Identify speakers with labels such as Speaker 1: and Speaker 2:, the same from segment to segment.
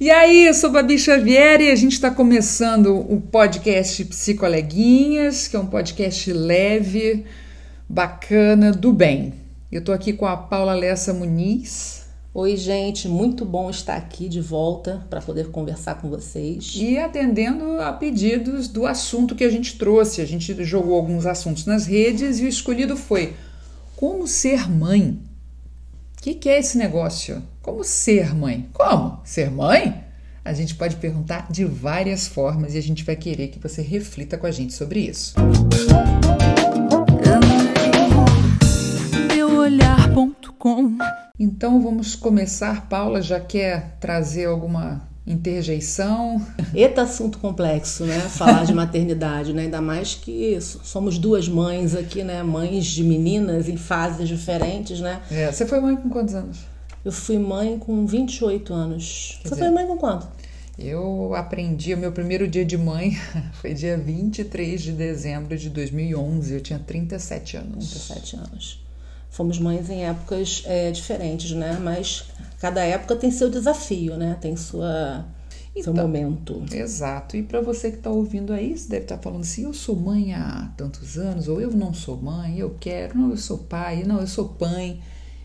Speaker 1: E aí, eu sou Babi Xavier e a gente está começando o podcast Psicoleguinhas, que é um podcast leve, bacana, do bem. Eu estou aqui com a Paula Lessa Muniz.
Speaker 2: Oi, gente, muito bom estar aqui de volta para poder conversar com vocês.
Speaker 1: E atendendo a pedidos do assunto que a gente trouxe. A gente jogou alguns assuntos nas redes e o escolhido foi como ser mãe. O que, que é esse negócio? Como ser mãe? Como? Ser mãe? A gente pode perguntar de várias formas e a gente vai querer que você reflita com a gente sobre isso. Meuolhar.com Então vamos começar. Paula já quer trazer alguma interjeição?
Speaker 2: Eita assunto complexo, né? Falar de maternidade, né? Ainda mais que somos duas mães aqui, né? Mães de meninas em fases diferentes, né?
Speaker 1: É, você foi mãe com quantos anos?
Speaker 2: Eu fui mãe com 28 anos. Quer Você dizer, foi mãe com quanto?
Speaker 1: Eu aprendi, o meu primeiro dia de mãe foi dia 23 de dezembro de 2011. Eu tinha 37 anos.
Speaker 2: 37 anos. Fomos mães em épocas é, diferentes, né? Mas cada época tem seu desafio, né? Tem sua então, seu momento.
Speaker 1: Exato. E para você que está ouvindo aí, você deve estar tá falando assim: eu sou mãe há tantos anos, ou eu não sou mãe, eu quero, não, eu sou pai, não, eu sou pai.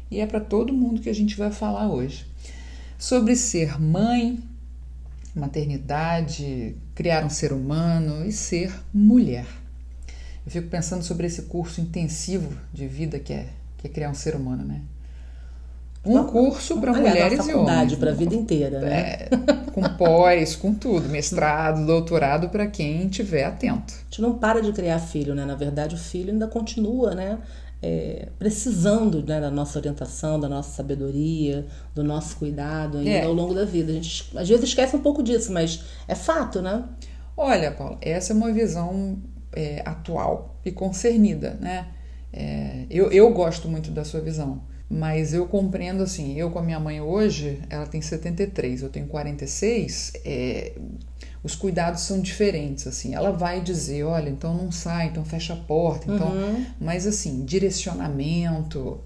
Speaker 1: E é para todo mundo que a gente vai falar hoje. Sobre ser mãe, maternidade, criar um ser humano e ser mulher. Eu fico pensando sobre esse curso intensivo de vida que é, que é criar um ser humano, né? Um curso para mulheres
Speaker 2: e homens. para a vida inteira, né?
Speaker 1: É, com pós, com tudo, mestrado, doutorado para quem tiver atento.
Speaker 2: A gente não para de criar filho, né? Na verdade, o filho ainda continua, né? É, precisando né, da nossa orientação, da nossa sabedoria, do nosso cuidado ainda é. ao longo da vida. A gente às vezes esquece um pouco disso, mas é fato, né?
Speaker 1: Olha, Paula, essa é uma visão é, atual e concernida, né? É, eu, eu gosto muito da sua visão. Mas eu compreendo assim, eu com a minha mãe hoje, ela tem 73, eu tenho 46, é, os cuidados são diferentes, assim. Ela vai dizer, olha, então não sai, então fecha a porta, então... Uhum. Mas assim, direcionamento...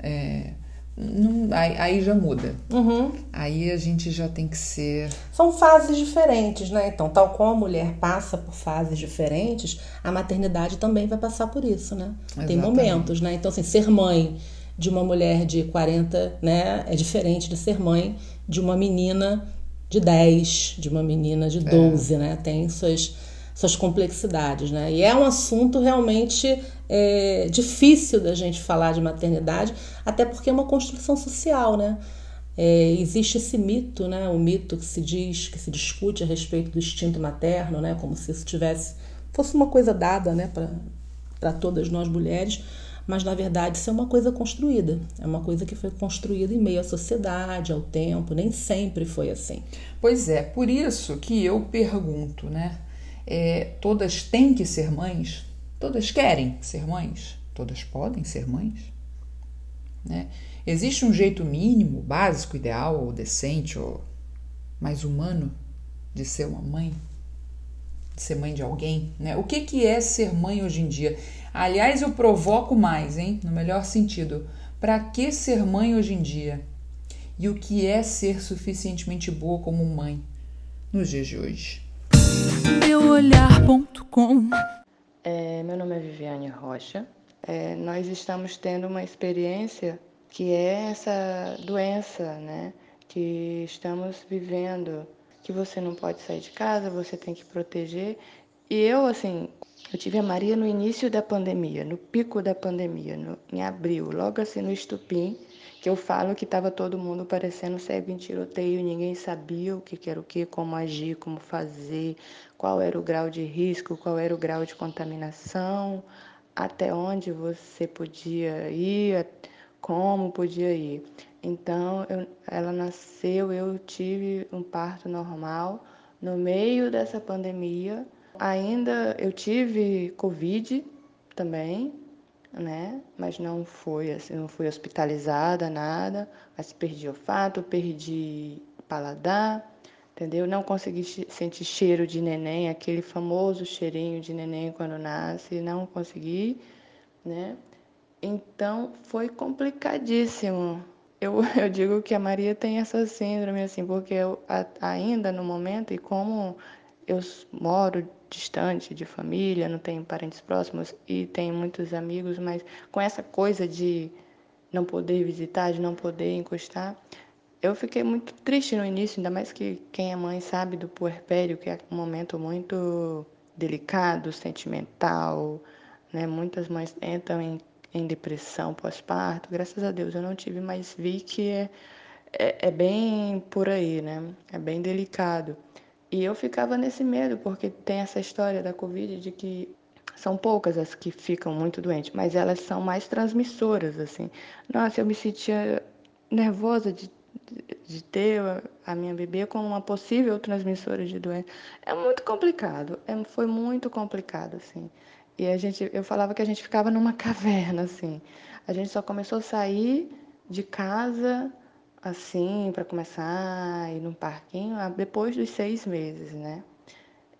Speaker 1: É, não, aí, aí, já muda. Uhum. Aí a gente já tem que ser.
Speaker 2: São fases diferentes, né? Então, tal como a mulher passa por fases diferentes, a maternidade também vai passar por isso, né? Exatamente. Tem momentos, né? Então, assim, ser mãe de uma mulher de 40, né, é diferente de ser mãe de uma menina de 10, de uma menina de 12, é. né? Tem suas, suas complexidades, né? E é um assunto realmente é, difícil da gente falar de maternidade, até porque é uma construção social, né? É, existe esse mito, né? O mito que se diz, que se discute a respeito do instinto materno, né? Como se isso tivesse fosse uma coisa dada, né? Para todas nós mulheres mas na verdade isso é uma coisa construída, é uma coisa que foi construída em meio à sociedade, ao tempo, nem sempre foi assim.
Speaker 1: Pois é, por isso que eu pergunto, né? É, todas têm que ser mães? Todas querem ser mães? Todas podem ser mães? Né? Existe um jeito mínimo, básico, ideal ou decente ou mais humano de ser uma mãe? De ser mãe de alguém? Né? O que, que é ser mãe hoje em dia? Aliás, eu provoco mais, hein? No melhor sentido. Para que ser mãe hoje em dia? E o que é ser suficientemente boa como mãe nos dias de hoje? Meuolhar.com
Speaker 3: é, Meu nome é Viviane Rocha. É, nós estamos tendo uma experiência que é essa doença, né? Que estamos vivendo, que você não pode sair de casa, você tem que proteger. E eu, assim, eu tive a Maria no início da pandemia, no pico da pandemia, no, em abril, logo assim no estupim, que eu falo que estava todo mundo parecendo cego em tiroteio, ninguém sabia o que, que era o que, como agir, como fazer, qual era o grau de risco, qual era o grau de contaminação, até onde você podia ir, como podia ir. Então, eu, ela nasceu, eu tive um parto normal no meio dessa pandemia Ainda eu tive Covid também, né? Mas não foi assim, não fui hospitalizada, nada. Mas perdi olfato, perdi paladar, entendeu? Não consegui sentir cheiro de neném, aquele famoso cheirinho de neném quando nasce, não consegui, né? Então foi complicadíssimo eu, eu digo que a Maria tem essa síndrome, assim, porque eu, a, ainda no momento, e como eu moro distante de família, não tenho parentes próximos e tenho muitos amigos, mas com essa coisa de não poder visitar, de não poder encostar, eu fiquei muito triste no início, ainda mais que quem é mãe sabe do puerpério, que é um momento muito delicado, sentimental, né? Muitas mães entram em, em depressão pós-parto. Graças a Deus eu não tive, mas vi que é, é, é bem por aí, né? É bem delicado. E eu ficava nesse medo, porque tem essa história da Covid de que são poucas as que ficam muito doentes, mas elas são mais transmissoras, assim. Nossa, eu me sentia nervosa de, de ter a minha bebê como uma possível transmissora de doença. É muito complicado, é, foi muito complicado, assim. E a gente, eu falava que a gente ficava numa caverna, assim. A gente só começou a sair de casa assim, para começar a ir no parquinho, depois dos seis meses, né?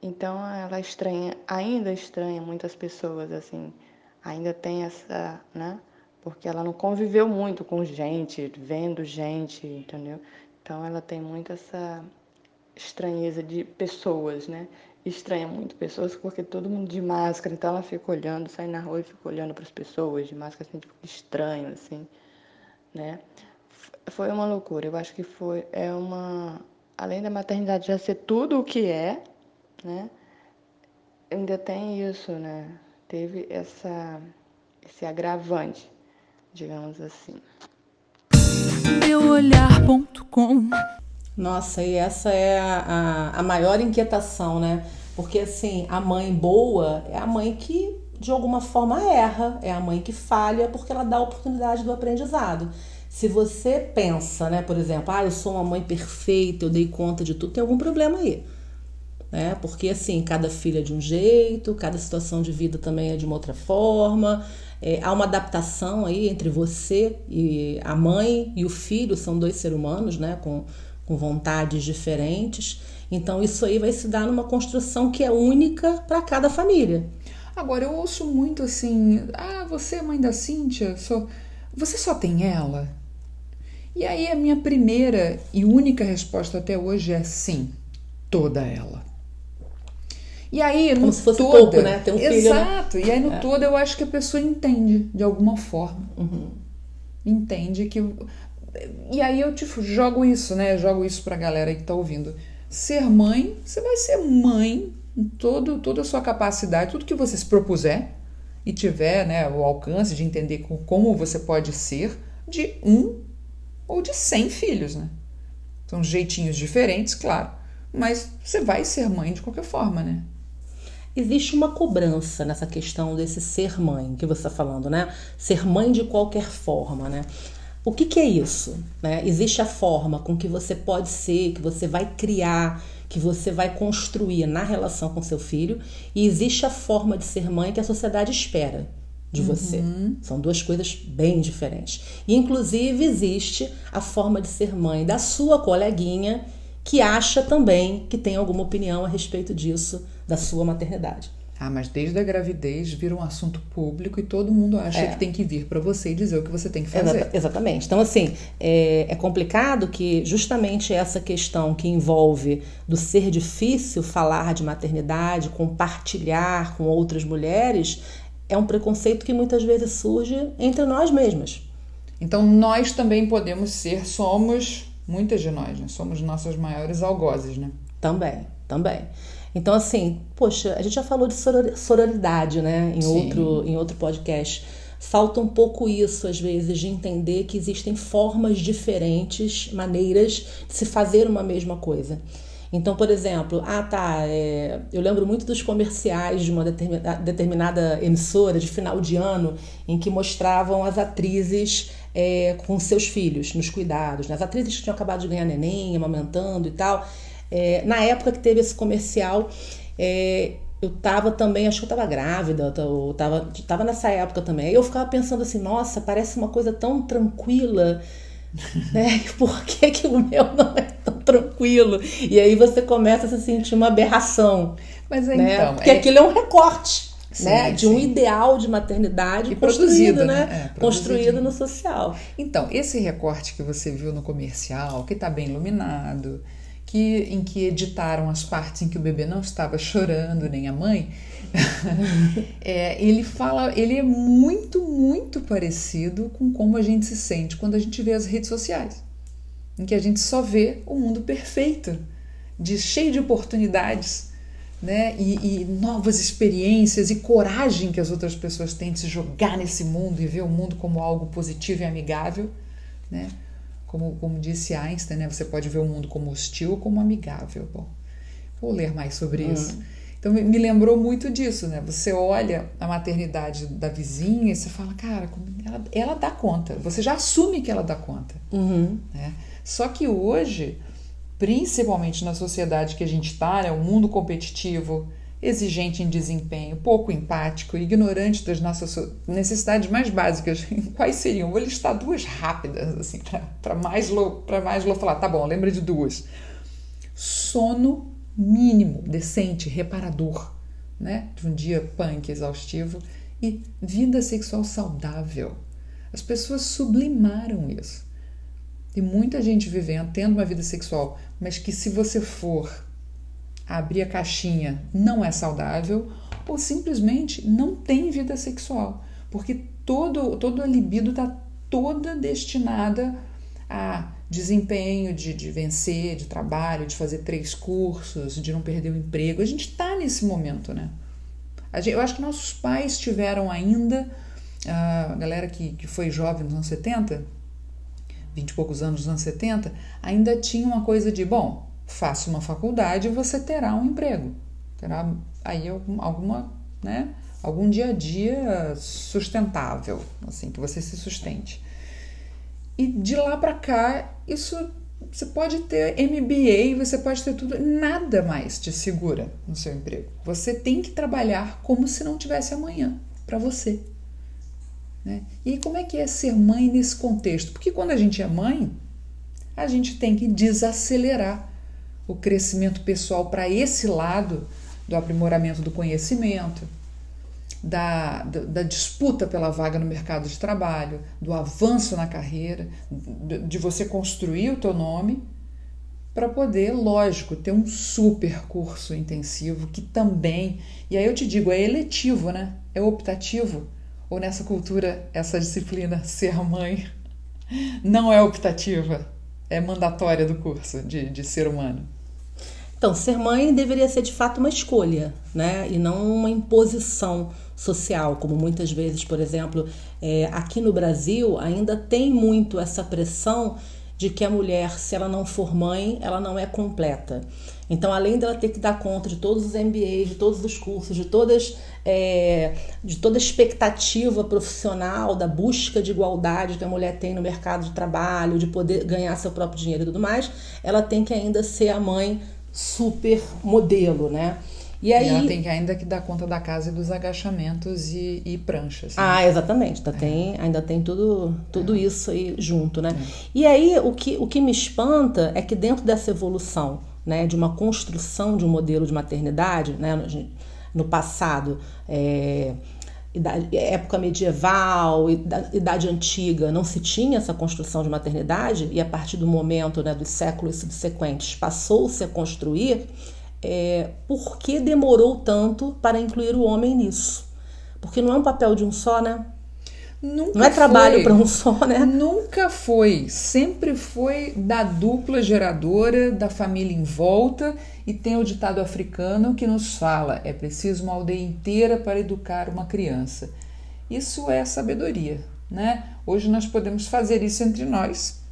Speaker 3: Então ela estranha, ainda estranha muitas pessoas, assim, ainda tem essa, né? Porque ela não conviveu muito com gente, vendo gente, entendeu? Então ela tem muito essa estranheza de pessoas, né? Estranha muito pessoas porque todo mundo de máscara, então ela fica olhando, sai na rua e fica olhando para as pessoas de máscara, assim, tipo, estranho, assim, né? Foi uma loucura. Eu acho que foi é uma além da maternidade já ser tudo o que é, né? Ainda tem isso, né? Teve essa esse agravante, digamos assim.
Speaker 2: Meuolhar.com Nossa, e essa é a, a, a maior inquietação, né? Porque assim, a mãe boa é a mãe que de alguma forma erra, é a mãe que falha porque ela dá a oportunidade do aprendizado. Se você pensa, né, por exemplo, ah, eu sou uma mãe perfeita, eu dei conta de tudo, tem algum problema aí. Né? Porque assim, cada filho é de um jeito, cada situação de vida também é de uma outra forma. É, há uma adaptação aí entre você e a mãe e o filho, são dois seres humanos, né, com, com vontades diferentes. Então, isso aí vai se dar numa construção que é única para cada família.
Speaker 1: Agora, eu ouço muito assim: ah, você é mãe da Cíntia, sou... você só tem ela? E aí a minha primeira e única resposta até hoje é sim, toda ela. E aí,
Speaker 2: Como
Speaker 1: no
Speaker 2: se fosse
Speaker 1: toda,
Speaker 2: pouco, né? Ter um filho, né?
Speaker 1: Exato. Né? E aí no é. todo eu acho que a pessoa entende de alguma forma.
Speaker 2: Uhum.
Speaker 1: Entende que e aí eu te jogo isso, né? jogo isso pra galera que tá ouvindo. Ser mãe, você vai ser mãe em todo, toda a sua capacidade, tudo que você se propuser e tiver né, o alcance de entender como você pode ser de um ou de 100 filhos, né? São jeitinhos diferentes, claro, mas você vai ser mãe de qualquer forma, né?
Speaker 2: Existe uma cobrança nessa questão desse ser mãe que você está falando, né? Ser mãe de qualquer forma, né? O que, que é isso? Né? Existe a forma com que você pode ser, que você vai criar, que você vai construir na relação com seu filho, e existe a forma de ser mãe que a sociedade espera de você. Uhum. São duas coisas bem diferentes. E, inclusive, existe a forma de ser mãe da sua coleguinha que acha também que tem alguma opinião a respeito disso, da sua maternidade.
Speaker 1: Ah, mas desde a gravidez vira um assunto público e todo mundo acha é. que tem que vir para você e dizer o que você tem que fazer.
Speaker 2: exatamente. Então, assim, é, é, complicado que justamente essa questão que envolve do ser difícil falar de maternidade, compartilhar com outras mulheres, é um preconceito que muitas vezes surge entre nós mesmas.
Speaker 1: Então nós também podemos ser, somos, muitas de nós, né? somos nossas maiores algozes, né?
Speaker 2: Também, também. Então assim, poxa, a gente já falou de sororidade, né, em outro em outro podcast. Falta um pouco isso às vezes de entender que existem formas diferentes, maneiras de se fazer uma mesma coisa. Então, por exemplo, ah tá, é, eu lembro muito dos comerciais de uma determinada, determinada emissora de final de ano em que mostravam as atrizes é, com seus filhos nos cuidados, né? as atrizes que tinham acabado de ganhar neném, amamentando e tal. É, na época que teve esse comercial, é, eu tava também, acho que eu tava grávida, eu tava, tava nessa época também. Eu ficava pensando assim, nossa, parece uma coisa tão tranquila né? Por que, que o meu não é tranquilo? E aí você começa a se sentir uma aberração.
Speaker 1: Mas
Speaker 2: né?
Speaker 1: então.
Speaker 2: Porque é... aquilo é um recorte. sim, né? De um ideal de maternidade e construído, né? É, construído no social.
Speaker 1: Então, esse recorte que você viu no comercial, que está bem iluminado, que em que editaram as partes em que o bebê não estava chorando nem a mãe, é, ele fala, ele é muito, muito parecido com como a gente se sente quando a gente vê as redes sociais, em que a gente só vê o mundo perfeito, de cheio de oportunidades, né? E, e, novas experiências e coragem que as outras pessoas têm de se jogar nesse mundo e ver o mundo como algo positivo e amigável, né? Como, como disse Einstein, né? Você pode ver o mundo como hostil ou como amigável. Bom, vou ler mais sobre hum. isso. Então me lembrou muito disso, né? Você olha a maternidade da vizinha e você fala, cara, ela, ela dá conta. Você já assume que ela dá conta.
Speaker 2: Uhum.
Speaker 1: Né? Só que hoje, principalmente na sociedade que a gente está, né? um mundo competitivo, exigente em desempenho, pouco empático, ignorante das nossas necessidades mais básicas. Quais seriam? Vou listar duas rápidas, assim, para mais, mais falar. Tá bom, lembra de duas. Sono mínimo, decente, reparador, né? De um dia punk, exaustivo e vida sexual saudável. As pessoas sublimaram isso. Tem muita gente vivendo, tendo uma vida sexual, mas que se você for abrir a caixinha não é saudável ou simplesmente não tem vida sexual, porque todo todo a libido está toda destinada a desempenho, de, de vencer, de trabalho, de fazer três cursos, de não perder o emprego. A gente está nesse momento, né? Gente, eu acho que nossos pais tiveram ainda, a galera que, que foi jovem nos anos 70, 20 e poucos anos nos anos 70, ainda tinha uma coisa de, bom, faça uma faculdade e você terá um emprego. Terá aí alguma, né, algum dia a dia sustentável, assim, que você se sustente. E de lá para cá, isso você pode ter MBA, você pode ter tudo, nada mais te segura no seu emprego. Você tem que trabalhar como se não tivesse amanhã para você. Né? E como é que é ser mãe nesse contexto? Porque quando a gente é mãe, a gente tem que desacelerar o crescimento pessoal para esse lado do aprimoramento do conhecimento, da, da, da, disputa pela vaga no mercado de trabalho, do avanço na carreira, de, de você construir o teu nome para poder, lógico, ter um super curso intensivo que também, e aí eu te digo, é eletivo, né? É optativo. Ou nessa cultura, essa disciplina ser mãe não é optativa, é mandatória do curso de, de ser humano.
Speaker 2: Então, ser mãe deveria ser de fato uma escolha, né? E não uma imposição social, como muitas vezes, por exemplo, é, aqui no Brasil ainda tem muito essa pressão de que a mulher, se ela não for mãe, ela não é completa. Então, além dela ter que dar conta de todos os MBAs, de todos os cursos, de todas é, de toda expectativa profissional, da busca de igualdade que a mulher tem no mercado de trabalho, de poder ganhar seu próprio dinheiro e tudo mais, ela tem que ainda ser a mãe super modelo, né?
Speaker 1: E, aí, e ela tem que ainda que dar conta da casa e dos agachamentos e, e pranchas.
Speaker 2: Né? Ah, exatamente. Ainda, é. tem, ainda tem tudo, tudo é. isso aí junto, né? É. E aí o que, o que me espanta é que dentro dessa evolução, né, de uma construção de um modelo de maternidade, né, no, no passado, é, idade, época medieval, idade, idade, antiga, não se tinha essa construção de maternidade, e a partir do momento né, dos séculos subsequentes passou-se a construir, é, por que demorou tanto para incluir o homem nisso? Porque não é um papel de um só, né? Nunca não é trabalho para um só, né?
Speaker 1: Nunca foi. Sempre foi da dupla geradora, da família em volta. E tem o ditado africano que nos fala: é preciso uma aldeia inteira para educar uma criança. Isso é sabedoria, né? Hoje nós podemos fazer isso entre nós,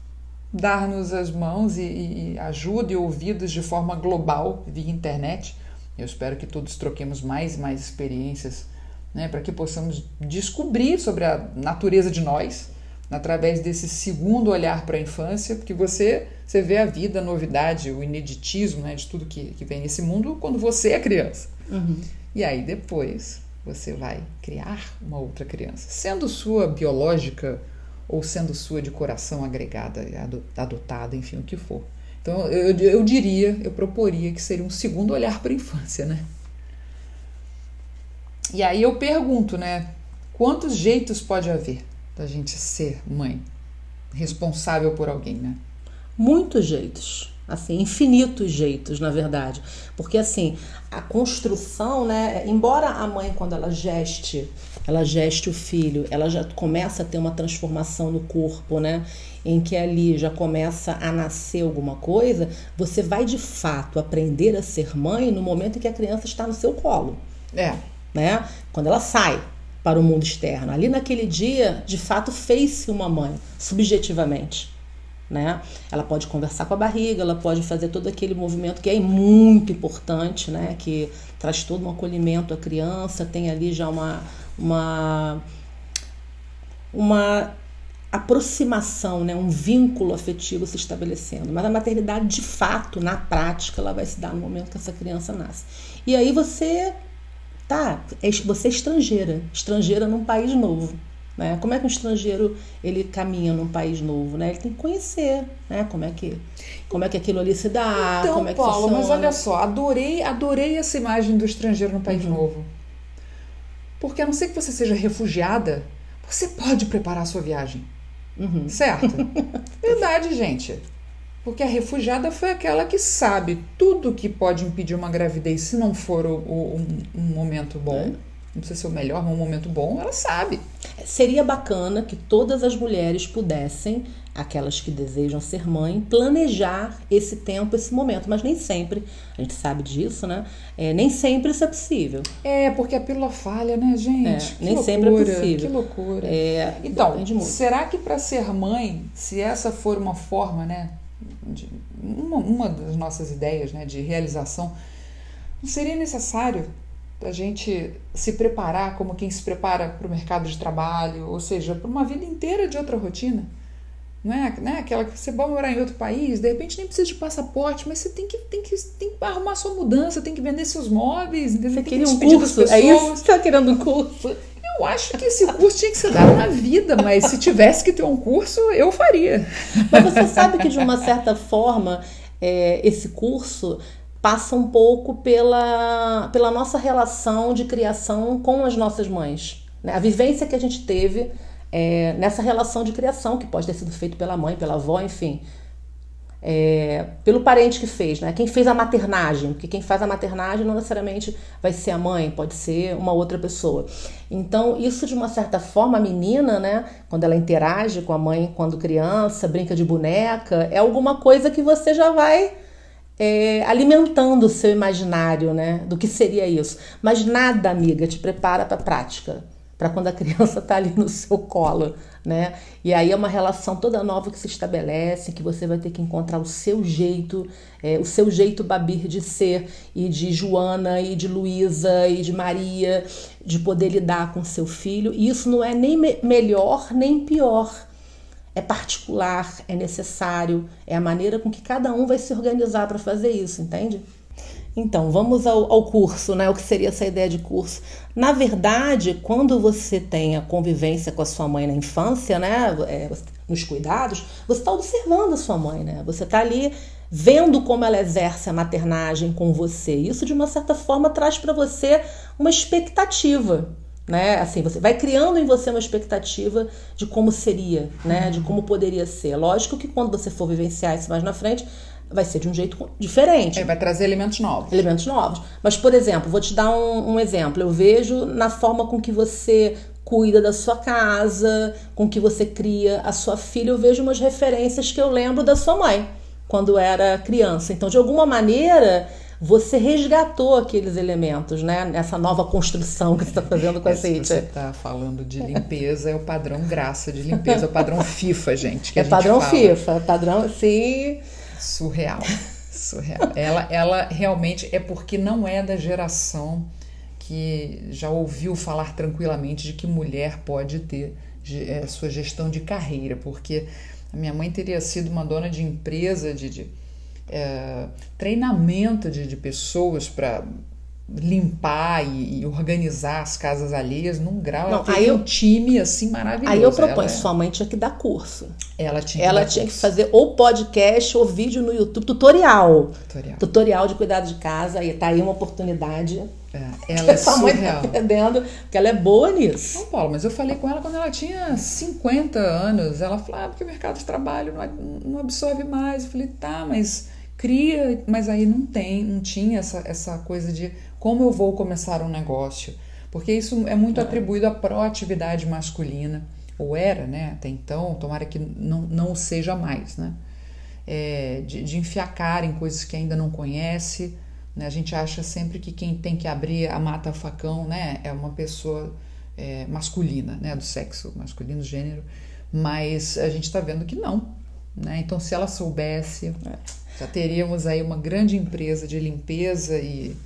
Speaker 1: dar-nos as mãos e, e, ajuda e ouvidos de forma global via internet. Eu espero que todos troquemos mais e mais experiências, né, para que possamos descobrir sobre a natureza de nós através desse segundo olhar para a infância, porque você você vê a vida, a novidade, o ineditismo né, de tudo que, que vem nesse mundo quando você é criança.
Speaker 2: Uhum.
Speaker 1: E aí depois você vai criar uma outra criança, sendo sua biológica ou sendo sua de coração agregada, adotada, enfim, o que for. Então eu, eu diria, eu proporia que seria um segundo olhar para a infância, né? E aí eu pergunto, né? Quantos jeitos pode haver da gente ser mãe? Responsável por alguém, né?
Speaker 2: Muitos jeitos assim, infinitos jeitos, na verdade. Porque assim, a construção, né, embora a mãe quando ela geste, ela geste o filho, ela já começa a ter uma transformação no corpo, né, em que ali já começa a nascer alguma coisa, você vai de fato aprender a ser mãe no momento em que a criança está no seu colo.
Speaker 1: É.
Speaker 2: Né? Quando ela sai para o mundo externo. Ali naquele dia, de fato, fez-se uma mãe, subjetivamente né? Ela pode conversar com a barriga, ela pode fazer todo aquele movimento que é muito importante, né? Que traz todo um acolhimento à criança, tem ali já uma uma uma aproximação, né, um vínculo afetivo se estabelecendo. Mas a maternidade, de fato, na prática, ela vai se dar no momento que essa criança nasce. E aí você tá, é, você é estrangeira, estrangeira num país novo. Né? Como é que um estrangeiro ele caminha num país novo? Né? Ele tem que conhecer né? como, é que, como é que aquilo ali se dá,
Speaker 1: então,
Speaker 2: como é que
Speaker 1: Paulo,
Speaker 2: funciona.
Speaker 1: mas olha só, adorei, adorei essa imagem do estrangeiro no país uhum. novo. Porque a não ser que você seja refugiada, você pode preparar a sua viagem. Uhum. Certo? Verdade, gente. Porque a refugiada foi aquela que sabe tudo que pode impedir uma gravidez se não for o, o, um, um momento bom. É não precisa ser o melhor, mas um momento bom, ela sabe.
Speaker 2: Seria bacana que todas as mulheres pudessem, aquelas que desejam ser mãe, planejar esse tempo, esse momento, mas nem sempre, a gente sabe disso, né? É, nem sempre isso é possível.
Speaker 1: É, porque a pílula falha, né, gente?
Speaker 2: É, nem loucura, sempre é possível.
Speaker 1: Que loucura.
Speaker 2: É,
Speaker 1: então, será que para ser mãe, se essa for uma forma, né, de, uma, uma das nossas ideias, né, de realização, não seria necessário a gente se preparar como quem se prepara para o mercado de trabalho, ou seja, para uma vida inteira de outra rotina. Não é, não é aquela que você vai morar em outro país, de repente nem precisa de passaporte, mas você tem que, tem que, tem que arrumar sua mudança, tem que vender seus móveis,
Speaker 2: você queria um curso? É isso? Você está querendo um curso?
Speaker 1: Eu acho que esse curso tinha que ser dado na vida, mas se tivesse que ter um curso, eu faria.
Speaker 2: Mas você sabe que, de uma certa forma, é, esse curso passa um pouco pela, pela nossa relação de criação com as nossas mães. Né? A vivência que a gente teve é, nessa relação de criação, que pode ter sido feito pela mãe, pela avó, enfim. É, pelo parente que fez, né? Quem fez a maternagem, porque quem faz a maternagem não necessariamente vai ser a mãe, pode ser uma outra pessoa. Então, isso de uma certa forma, a menina, né, quando ela interage com a mãe quando criança, brinca de boneca, é alguma coisa que você já vai é, alimentando o seu imaginário, né, do que seria isso. Mas nada, amiga, te prepara para a prática, para quando a criança está ali no seu colo, né? E aí é uma relação toda nova que se estabelece, que você vai ter que encontrar o seu jeito, é, o seu jeito babir de ser e de Joana e de Luísa e de Maria, de poder lidar com seu filho. E isso não é nem me melhor nem pior é particular, é necessário, é a maneira com que cada um vai se organizar para fazer isso, entende? Então, vamos ao, ao, curso, né? O que seria essa ideia de curso? Na verdade, quando você tem a convivência com a sua mãe na infância, né? É, nos cuidados, você está observando a sua mãe, né? Você está ali vendo como ela exerce a maternagem com você. Isso, de uma certa forma, traz para você uma expectativa né? Assim, você vai criando em você uma expectativa de como seria, né? De como poderia ser. Lógico que quando você for vivenciar isso mais na frente, vai ser de um jeito diferente.
Speaker 1: É, vai trazer elementos novos.
Speaker 2: Elementos novos. Mas, por exemplo, vou te dar um, um exemplo. Eu vejo na forma com que você cuida da sua casa, com que você cria a sua filha, eu vejo umas referências que eu lembro da sua mãe quando era criança. Então, de alguma maneira, você resgatou aqueles elementos, né? Nessa nova construção que você está fazendo com a Cintia.
Speaker 1: Você está falando de limpeza, é o padrão graça de limpeza, é o padrão FIFA, gente.
Speaker 2: é padrão fala. FIFA, padrão, sim.
Speaker 1: Surreal, surreal. Ela, ela realmente é porque não é da geração que já ouviu falar tranquilamente de que mulher pode ter é, sua gestão de carreira, porque a minha mãe teria sido uma dona de empresa de, de é, treinamento de, de pessoas para limpar e, e, organizar as casas alheias num grau. Não, ela aí eu, um time assim maravilhoso.
Speaker 2: Aí eu proponho, ela, sua mãe tinha que dar curso.
Speaker 1: Ela tinha que
Speaker 2: Ela tinha curso. que fazer ou podcast ou vídeo no YouTube, tutorial. Tutorial. Tutorial de cuidado de casa. E tá aí uma oportunidade.
Speaker 1: É, ela é sua mãe tá
Speaker 2: perdendo, porque ela é boa nisso.
Speaker 1: Não, Paulo, mas eu falei com ela quando ela tinha 50 anos. Ela falou, ah, porque o mercado de trabalho não, não absorve mais. Eu falei, tá, mas cria, mas aí não tem, não tinha essa, essa coisa de como eu vou começar um negócio? Porque isso é muito é. atribuído à proatividade masculina, ou era, né? Até então, tomara que não, não seja mais, né? É, de, de enfiar cara em coisas que ainda não conhece. Né? A gente acha sempre que quem tem que abrir a mata facão né? é uma pessoa é, masculina, né? do sexo masculino, gênero, mas a gente está vendo que não. Né? Então, se ela soubesse, é. Já teríamos aí uma grande empresa de limpeza e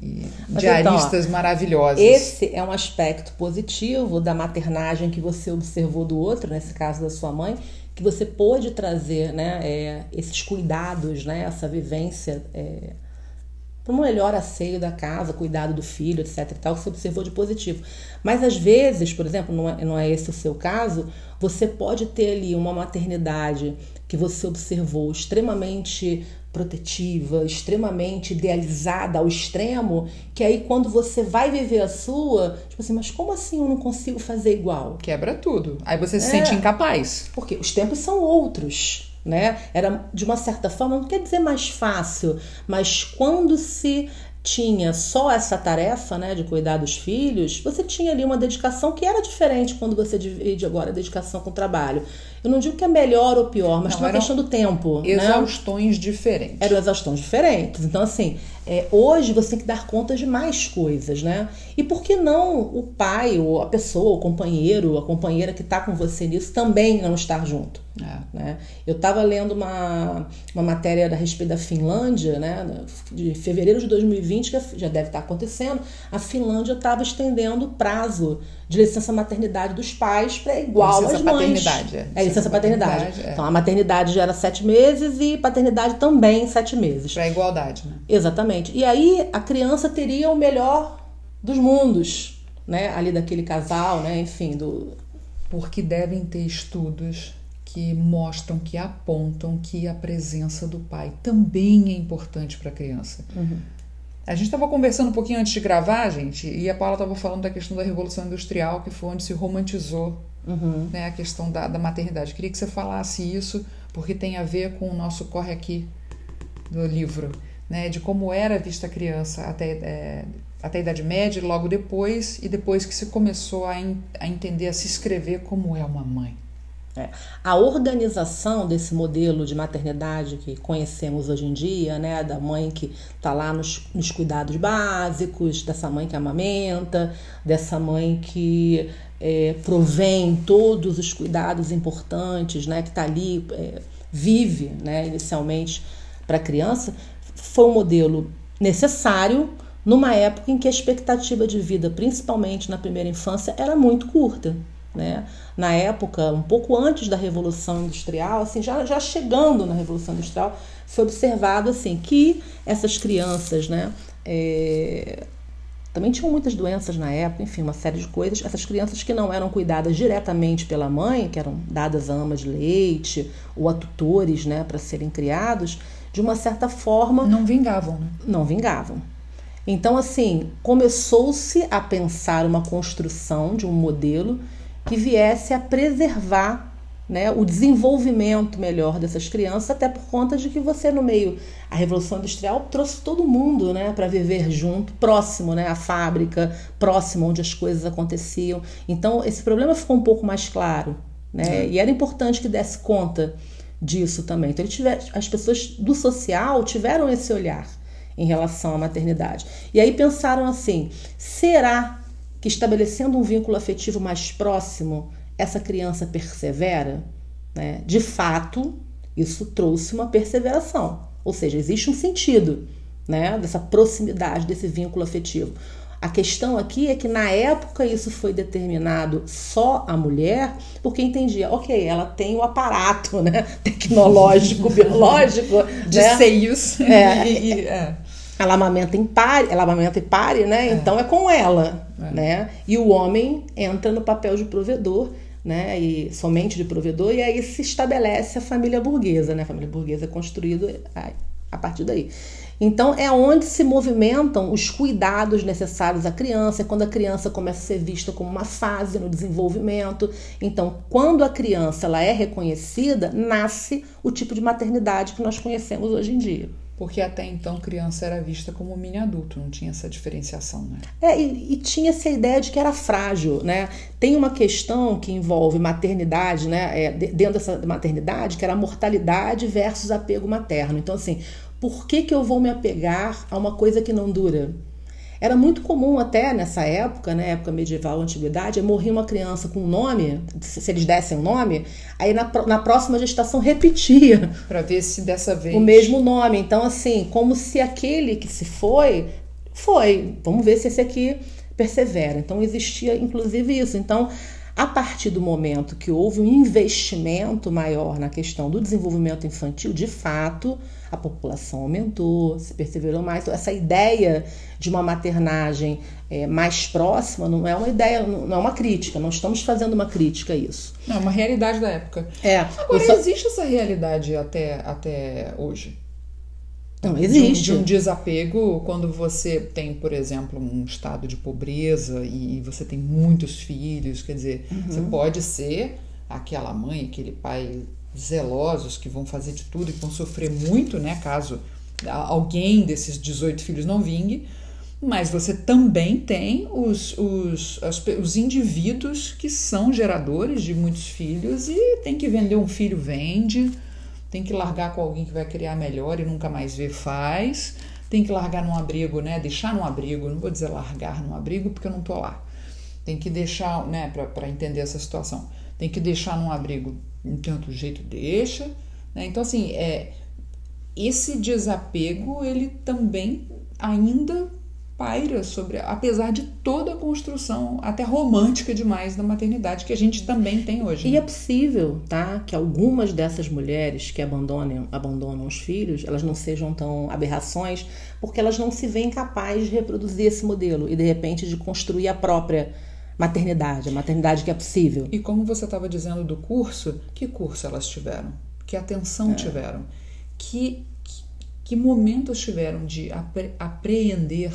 Speaker 1: e diaristas então, maravilhosos.
Speaker 2: Esse é um aspecto positivo da maternagem que você observou do outro, nesse caso da sua mãe, que você pôde trazer né, é, esses cuidados, né, essa vivência é, para um melhor asseio da casa, cuidado do filho, etc. E tal, que você observou de positivo. Mas às vezes, por exemplo, não é, não é esse o seu caso, você pode ter ali uma maternidade que você observou extremamente protetiva, extremamente idealizada ao extremo, que aí quando você vai viver a sua, tipo assim, mas como assim eu não consigo fazer igual?
Speaker 1: Quebra tudo. Aí você se é, sente incapaz.
Speaker 2: Porque os tempos são outros, né? Era de uma certa forma, não quer dizer mais fácil, mas quando se tinha só essa tarefa, né, de cuidar dos filhos, você tinha ali uma dedicação que era diferente quando você divide agora a dedicação com o trabalho. Eu não digo que é melhor ou pior, mas não, tem uma questão do tempo.
Speaker 1: Né? Exaustões né? diferentes.
Speaker 2: Eram exaustões diferentes. Então, assim, é, hoje você tem que dar conta de mais coisas, né? E por que não o pai, ou a pessoa, o companheiro, a companheira que está com você nisso também não estar junto? É. Né? Eu estava lendo uma, uma matéria a respeito da Finlândia, né? De fevereiro de 2020, que já deve estar acontecendo. A Finlândia estava estendendo o prazo de licença maternidade dos pais para igual licença às mães.
Speaker 1: Paternidade, é.
Speaker 2: é licença paternidade. paternidade é. Então a maternidade já era sete meses e paternidade também sete meses.
Speaker 1: Para igualdade, né?
Speaker 2: Exatamente. E aí a criança teria o melhor dos mundos, né? Ali daquele casal, né? Enfim, do.
Speaker 1: Porque devem ter estudos que mostram, que apontam que a presença do pai também é importante para a criança. Uhum. A gente estava conversando um pouquinho antes de gravar, gente, e a Paula estava falando da questão da Revolução Industrial, que foi onde se romantizou uhum. né, a questão da, da maternidade. Queria que você falasse isso, porque tem a ver com o nosso corre aqui do livro, né, de como era vista a criança até, é, até a Idade Média, logo depois, e depois que se começou a, in, a entender, a se escrever como é uma mãe.
Speaker 2: É. A organização desse modelo de maternidade que conhecemos hoje em dia, né, da mãe que está lá nos, nos, cuidados básicos, dessa mãe que amamenta, dessa mãe que é, provém todos os cuidados importantes, né, que está ali, é, vive né, inicialmente para a criança, foi um modelo necessário numa época em que a expectativa de vida, principalmente na primeira infância, era muito curta. Né? Na época, um pouco antes da Revolução Industrial, assim, já, já chegando na Revolução Industrial, foi observado assim que essas crianças, né, é, também tinham muitas doenças na época, enfim, uma série de coisas. Essas crianças que não eram cuidadas diretamente pela mãe, que eram dadas a amas de leite ou a tutores, né, para serem criados, de uma certa forma
Speaker 1: não vingavam, né?
Speaker 2: Não vingavam. Então, assim, começou-se a pensar uma construção de um modelo que viesse a preservar né, o desenvolvimento melhor dessas crianças, até por conta de que você, no meio, a Revolução Industrial trouxe todo mundo né, para viver junto, próximo né, à fábrica, próximo onde as coisas aconteciam. Então, esse problema ficou um pouco mais claro. Né, e era importante que desse conta disso também. Então, tiver, as pessoas do social tiveram esse olhar em relação à maternidade. E aí pensaram assim: será que estabelecendo um vínculo afetivo mais próximo, essa criança persevera? Né? De fato, isso trouxe uma perseveração, ou seja, existe um sentido né, dessa proximidade, desse vínculo afetivo. A questão aqui é que na época isso foi determinado só a mulher, porque entendia, ok, ela tem o aparato né, tecnológico, biológico
Speaker 1: de né? seios.
Speaker 2: É, e, é. Ela amamenta em pare, ela amamenta e pare, né? É. Então é com ela, é. né? E o homem entra no papel de provedor, né? E somente de provedor e aí se estabelece a família burguesa, né? A família burguesa é construída a partir daí. Então é onde se movimentam os cuidados necessários à criança, é quando a criança começa a ser vista como uma fase no desenvolvimento. Então, quando a criança ela é reconhecida, nasce o tipo de maternidade que nós conhecemos hoje em dia.
Speaker 1: Porque até então criança era vista como mini adulto, não tinha essa diferenciação, né?
Speaker 2: É, e, e tinha essa ideia de que era frágil, né? Tem uma questão que envolve maternidade, né? É, dentro dessa maternidade, que era a mortalidade versus apego materno. Então, assim, por que, que eu vou me apegar a uma coisa que não dura? Era muito comum até nessa época, né, época medieval, antiguidade, morrer uma criança com um nome, se eles dessem um nome, aí na, na próxima gestação repetia.
Speaker 1: Para ver se dessa vez.
Speaker 2: O mesmo nome. Então, assim, como se aquele que se foi, foi. Vamos ver se esse aqui persevera. Então, existia inclusive isso. Então, a partir do momento que houve um investimento maior na questão do desenvolvimento infantil, de fato, a população aumentou, se perseverou mais. Então, essa ideia de uma maternagem é, mais próxima não é uma ideia, não é uma crítica, não estamos fazendo uma crítica a isso.
Speaker 1: Não, é uma realidade da época.
Speaker 2: É.
Speaker 1: Agora, só... existe essa realidade até, até hoje?
Speaker 2: Não existe.
Speaker 1: De um, de um, desapego quando você tem, por exemplo, um estado de pobreza e você tem muitos filhos, quer dizer, uhum. você pode ser aquela mãe, aquele pai zelosos que vão fazer de tudo e vão sofrer muito, né, caso alguém desses 18 filhos não vingue, mas você também tem os, os, os, os indivíduos que são geradores de muitos filhos e tem que vender um filho, vende tem que largar com alguém que vai criar melhor e nunca mais ver, faz. Tem que largar num abrigo, né? Deixar num abrigo, não vou dizer largar num abrigo porque eu não tô lá. Tem que deixar, né, para entender essa situação. Tem que deixar num abrigo de um tanto jeito, deixa. Né? Então, assim, é, esse desapego, ele também ainda paira sobre, apesar de toda a construção, até romântica demais da maternidade que a gente também tem hoje.
Speaker 2: E né? é possível, tá, que algumas dessas mulheres que abandonem, abandonam os filhos, elas não sejam tão aberrações, porque elas não se veem capazes de reproduzir esse modelo e de repente de construir a própria maternidade, a maternidade que é possível.
Speaker 1: E como você estava dizendo do curso, que curso elas tiveram? Que atenção é. tiveram? Que, que, que momentos tiveram de apre, apreender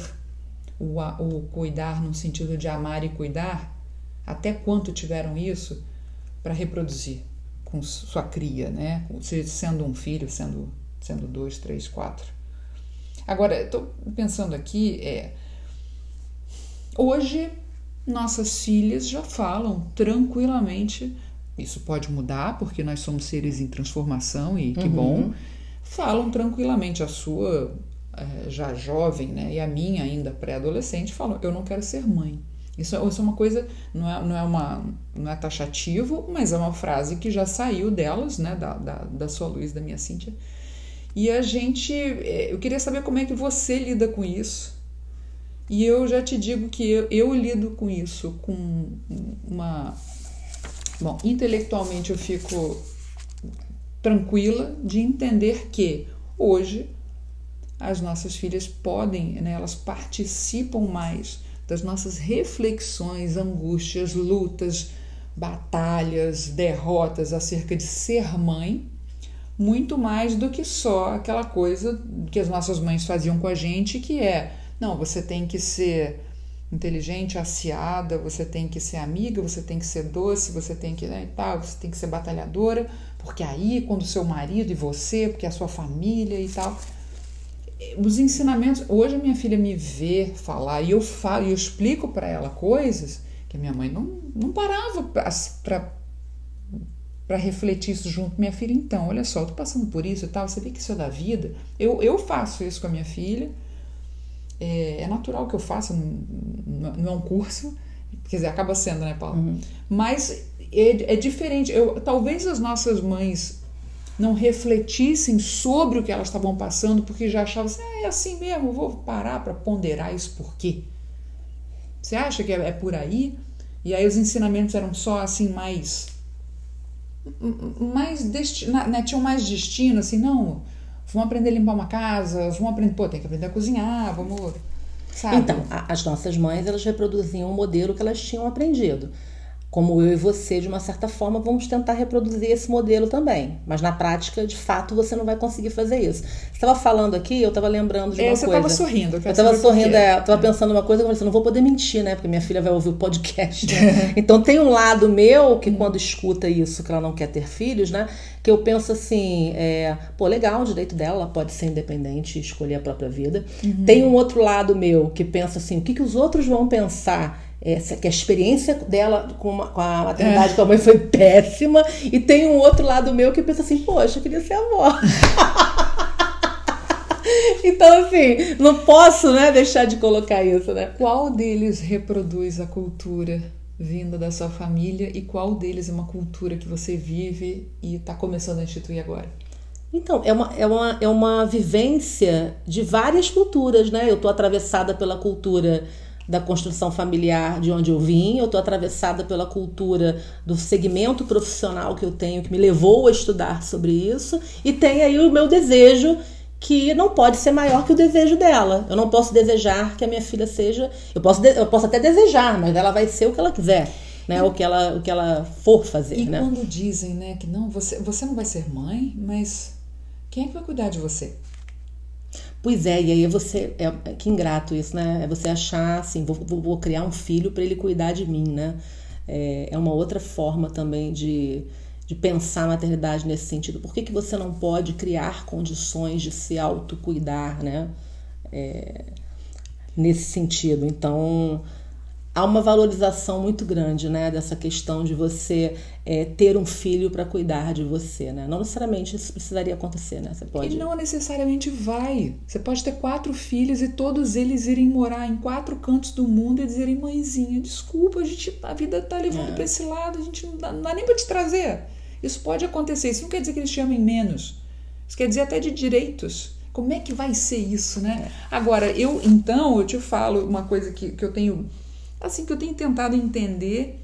Speaker 1: o, o cuidar no sentido de amar e cuidar, até quanto tiveram isso para reproduzir com sua cria, né? Sendo um filho, sendo, sendo dois, três, quatro. Agora, estou pensando aqui, é, hoje nossas filhas já falam tranquilamente. Isso pode mudar, porque nós somos seres em transformação e que uhum. bom. Falam tranquilamente a sua é, já jovem, né, e a minha ainda pré-adolescente, falam: eu não quero ser mãe. Isso, isso é uma coisa, não é, não é uma não é taxativo, mas é uma frase que já saiu delas, né, da, da, da sua Luiz, da minha Cíntia. E a gente, é, eu queria saber como é que você lida com isso. E eu já te digo que eu, eu lido com isso com uma. Bom, intelectualmente eu fico tranquila de entender que hoje as nossas filhas podem, né, elas participam mais das nossas reflexões, angústias, lutas, batalhas, derrotas acerca de ser mãe, muito mais do que só aquela coisa que as nossas mães faziam com a gente, que é, não, você tem que ser inteligente, aciada, você tem que ser amiga, você tem que ser doce, você tem que, né, tal, você tem que ser batalhadora, porque aí quando seu marido e você, porque a sua família e tal, os ensinamentos. Hoje a minha filha me vê falar e eu falo eu explico para ela coisas que minha mãe não, não parava para para refletir isso junto. Minha filha, então, olha só, eu tô passando por isso e tal, você vê que isso é da vida. Eu, eu faço isso com a minha filha. É, é natural que eu faça, não, não, é um curso, quer dizer, acaba sendo, né, Paulo? Uhum. Mas é, é diferente. Eu, talvez as nossas mães não refletissem sobre o que elas estavam passando, porque já achavam assim, ah, é assim mesmo, vou parar para ponderar isso por quê? Você acha que é, é por aí? E aí os ensinamentos eram só assim mais mais destino, né, tinham mais destino, assim, não, Vamos aprender a limpar uma casa, vamos aprender, pô, tem que aprender a cozinhar, vamos. Sabe?
Speaker 2: Então, a, as nossas mães, elas reproduziam o modelo que elas tinham aprendido como eu e você, de uma certa forma, vamos tentar reproduzir esse modelo também. Mas na prática, de fato, você não vai conseguir fazer isso. Você estava falando aqui, eu estava lembrando de uma
Speaker 1: é,
Speaker 2: você
Speaker 1: coisa. Você estava sorrindo.
Speaker 2: Eu estava sorrindo, é, estava pensando uma coisa, eu falei assim, não vou poder mentir, né? Porque minha filha vai ouvir o podcast. Né? então tem um lado meu que quando escuta isso, que ela não quer ter filhos, né? Que eu penso assim, é, pô, legal, o direito dela, ela pode ser independente, escolher a própria vida. Uhum. Tem um outro lado meu que pensa assim, o que, que os outros vão pensar essa, que a experiência dela com, uma, com a maternidade é. com a mãe foi péssima. E tem um outro lado meu que pensa assim, poxa, eu queria ser avó. então, assim, não posso né, deixar de colocar isso, né?
Speaker 1: Qual deles reproduz a cultura vinda da sua família e qual deles é uma cultura que você vive e está começando a instituir agora?
Speaker 2: Então, é uma, é, uma, é uma vivência de várias culturas, né? Eu estou atravessada pela cultura da construção familiar de onde eu vim, eu estou atravessada pela cultura do segmento profissional que eu tenho, que me levou a estudar sobre isso, e tem aí o meu desejo que não pode ser maior que o desejo dela. Eu não posso desejar que a minha filha seja. Eu posso, eu posso até desejar, mas ela vai ser o que ela quiser. Né, o, que ela, o que ela for fazer.
Speaker 1: E
Speaker 2: né?
Speaker 1: quando dizem né, que não, você, você não vai ser mãe, mas quem é que vai cuidar de você?
Speaker 2: Pois é, e aí você. É, é, que ingrato isso, né? É você achar assim, vou, vou, vou criar um filho para ele cuidar de mim, né? É, é, uma outra forma também de, de pensar a maternidade nesse sentido. Por que, que você não pode criar condições de se autocuidar, né? É, nesse sentido. Então, há uma valorização muito grande né, dessa questão de você é, ter um filho para cuidar de você. Né? Não necessariamente isso precisaria acontecer. Né? Você pode...
Speaker 1: E não necessariamente vai. Você pode ter quatro filhos e todos eles irem morar em quatro cantos do mundo e dizerem: mãezinha, desculpa, a, gente, a vida está levando é. para esse lado, a gente não dá, não dá nem para te trazer. Isso pode acontecer. Isso não quer dizer que eles te amem menos. Isso quer dizer até de direitos. Como é que vai ser isso, né? É. Agora, eu então, eu te falo uma coisa que, que eu tenho assim que eu tenho tentado entender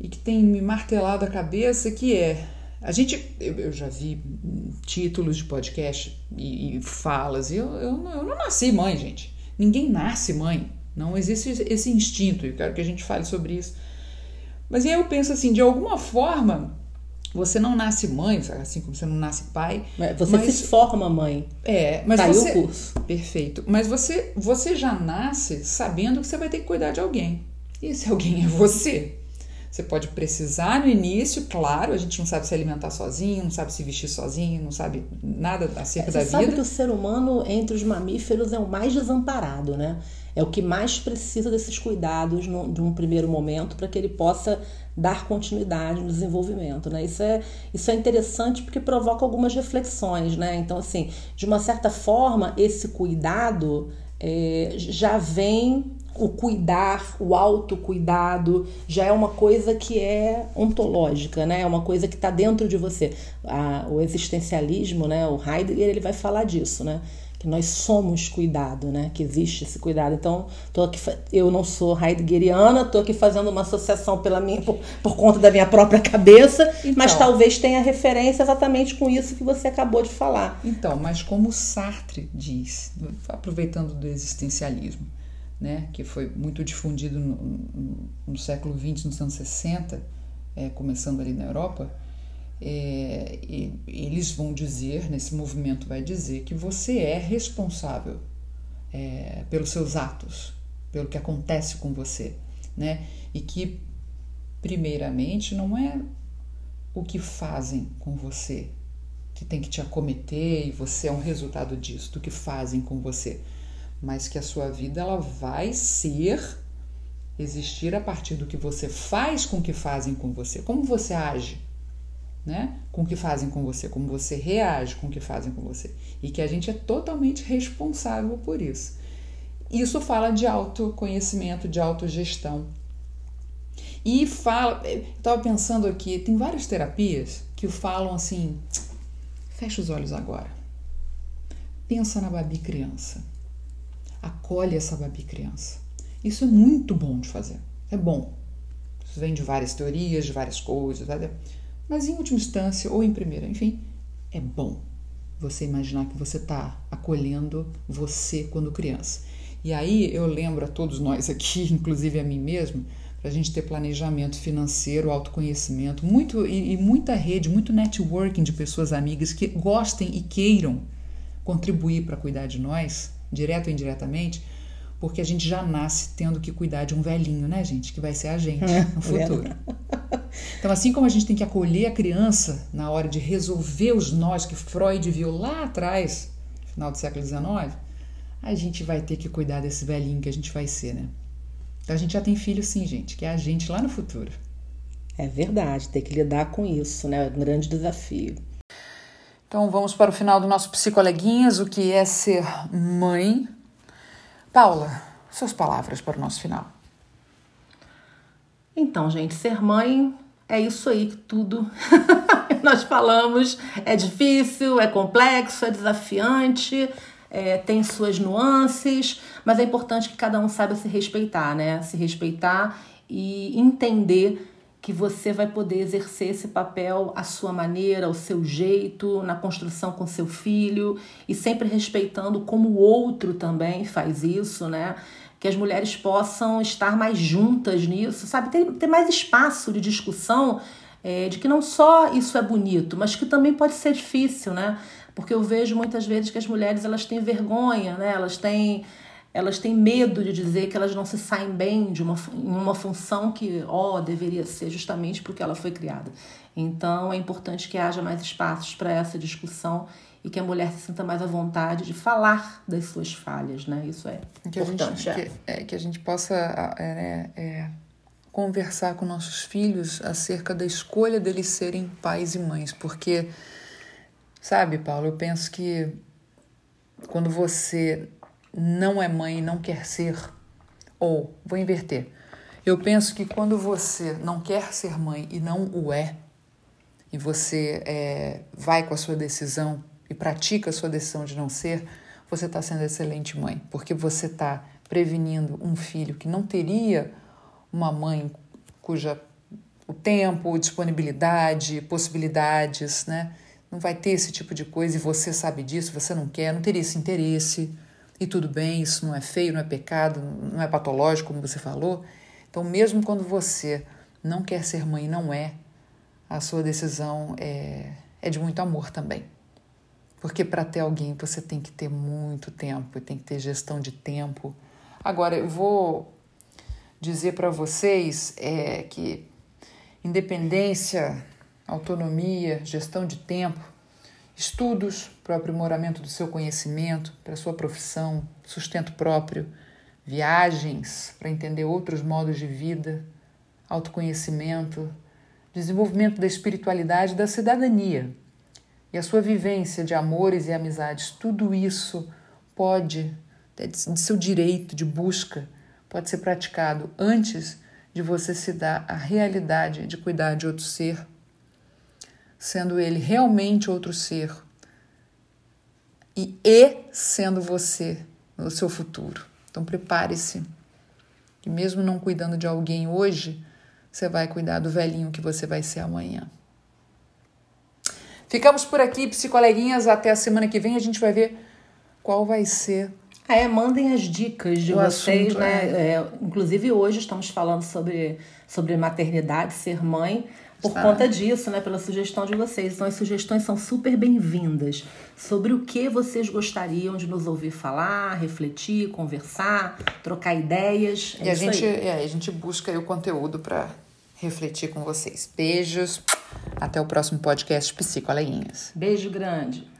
Speaker 1: e que tem me martelado a cabeça, que é a gente, eu, já vi títulos de podcast e, e falas, e eu, eu, eu, não nasci mãe, gente. Ninguém nasce mãe. Não existe esse instinto, e eu quero que a gente fale sobre isso. Mas aí eu penso assim, de alguma forma, você não nasce mãe, assim como você não nasce pai.
Speaker 2: Você mas, se forma mãe.
Speaker 1: É, mas
Speaker 2: tá
Speaker 1: você.
Speaker 2: o curso.
Speaker 1: Perfeito. Mas você, você já nasce sabendo que você vai ter que cuidar de alguém. E esse alguém é você. Você pode precisar no início, claro, a gente não sabe se alimentar sozinho, não sabe se vestir sozinho, não sabe nada acerca
Speaker 2: é,
Speaker 1: da
Speaker 2: vida.
Speaker 1: Você
Speaker 2: sabe que o ser humano, entre os mamíferos, é o mais desamparado, né? É o que mais precisa desses cuidados no, de um primeiro momento para que ele possa dar continuidade no desenvolvimento, né? Isso é, isso é interessante porque provoca algumas reflexões, né? Então, assim, de uma certa forma, esse cuidado é, já vem o cuidar, o autocuidado, já é uma coisa que é ontológica, né? É uma coisa que está dentro de você. A, o existencialismo, né? O Heidegger, ele vai falar disso, né? Que nós somos cuidado, né? Que existe esse cuidado. Então, tô aqui, eu não sou heideggeriana, estou aqui fazendo uma associação pela minha, por, por conta da minha própria cabeça, então, mas talvez tenha referência exatamente com isso que você acabou de falar.
Speaker 1: Então, mas como Sartre diz, aproveitando do existencialismo, né, que foi muito difundido no, no, no século XX, nos anos 60, é, começando ali na Europa, é, eles vão dizer, nesse movimento vai dizer, que você é responsável é, pelos seus atos, pelo que acontece com você, né? E que, primeiramente, não é o que fazem com você que tem que te acometer e você é um resultado disso, do que fazem com você, mas que a sua vida ela vai ser existir a partir do que você faz com o que fazem com você, como você age né? Com o que fazem com você, como você reage com o que fazem com você. E que a gente é totalmente responsável por isso. Isso fala de autoconhecimento, de autogestão. E fala, eu estava pensando aqui, tem várias terapias que falam assim: fecha os olhos agora. Pensa na Babi criança. Acolhe essa Babi criança. Isso é muito bom de fazer. É bom. Isso vem de várias teorias, de várias coisas. Mas em última instância, ou em primeira, enfim, é bom. você imaginar que você está acolhendo você quando criança. E aí eu lembro a todos nós aqui, inclusive a mim mesmo, para a gente ter planejamento financeiro, autoconhecimento, muito e, e, muita rede, muito networking de pessoas amigas que gostem e queiram contribuir para cuidar de nós, direto ou indiretamente, porque a gente já nasce tendo que cuidar de um velhinho, né, gente? Que vai ser a gente é, no futuro. Então, assim como a gente tem que acolher a criança na hora de resolver os nós que Freud viu lá atrás, final do século XIX, a gente vai ter que cuidar desse velhinho que a gente vai ser, né? Então, a gente já tem filho, sim, gente, que é a gente lá no futuro.
Speaker 2: É verdade, tem que lidar com isso, né? É um grande desafio.
Speaker 1: Então, vamos para o final do nosso Psicoleguinhas, o que é ser mãe Paula, suas palavras para o nosso final.
Speaker 2: Então, gente, ser mãe é isso aí tudo nós falamos. É difícil, é complexo, é desafiante, é, tem suas nuances, mas é importante que cada um saiba se respeitar, né? Se respeitar e entender que você vai poder exercer esse papel à sua maneira, ao seu jeito, na construção com seu filho e sempre respeitando como o outro também faz isso, né? Que as mulheres possam estar mais juntas nisso, sabe? Ter, ter mais espaço de discussão é, de que não só isso é bonito, mas que também pode ser difícil, né? Porque eu vejo muitas vezes que as mulheres elas têm vergonha, né? Elas têm elas têm medo de dizer que elas não se saem bem de uma, em uma função que, ó, oh, deveria ser justamente porque ela foi criada. Então, é importante que haja mais espaços para essa discussão e que a mulher se sinta mais à vontade de falar das suas falhas, né? Isso é que importante.
Speaker 1: A gente, é. Que, é, que a gente possa é, é, conversar com nossos filhos acerca da escolha deles serem pais e mães, porque, sabe, Paulo, eu penso que quando você não é mãe não quer ser, ou vou inverter. Eu penso que quando você não quer ser mãe e não o é, e você é, vai com a sua decisão e pratica a sua decisão de não ser, você está sendo excelente mãe, porque você está prevenindo um filho que não teria uma mãe cuja o tempo, disponibilidade, possibilidades, né? Não vai ter esse tipo de coisa e você sabe disso, você não quer, não teria esse interesse. E tudo bem, isso não é feio, não é pecado, não é patológico, como você falou. Então, mesmo quando você não quer ser mãe, não é, a sua decisão é, é de muito amor também. Porque para ter alguém você tem que ter muito tempo, tem que ter gestão de tempo. Agora, eu vou dizer para vocês é, que independência, autonomia, gestão de tempo estudos para o aprimoramento do seu conhecimento, para a sua profissão, sustento próprio, viagens para entender outros modos de vida, autoconhecimento, desenvolvimento da espiritualidade, da cidadania. E a sua vivência de amores e amizades, tudo isso pode, de seu direito de busca, pode ser praticado antes de você se dar a realidade de cuidar de outro ser sendo ele realmente outro ser e e sendo você no seu futuro. Então prepare-se. E mesmo não cuidando de alguém hoje, você vai cuidar do velhinho que você vai ser amanhã. Ficamos por aqui, psicoleguinhas. Até a semana que vem a gente vai ver qual vai ser.
Speaker 2: É, mandem as dicas de o vocês, assunto, né? É. É, inclusive hoje estamos falando sobre, sobre maternidade, ser mãe por conta disso, né, pela sugestão de vocês. Então, as sugestões são super bem-vindas sobre o que vocês gostariam de nos ouvir falar, refletir, conversar, trocar ideias.
Speaker 1: É e a gente, é, a gente busca o conteúdo para refletir com vocês. Beijos. Até o próximo podcast Psicoleguinhas.
Speaker 2: Beijo grande.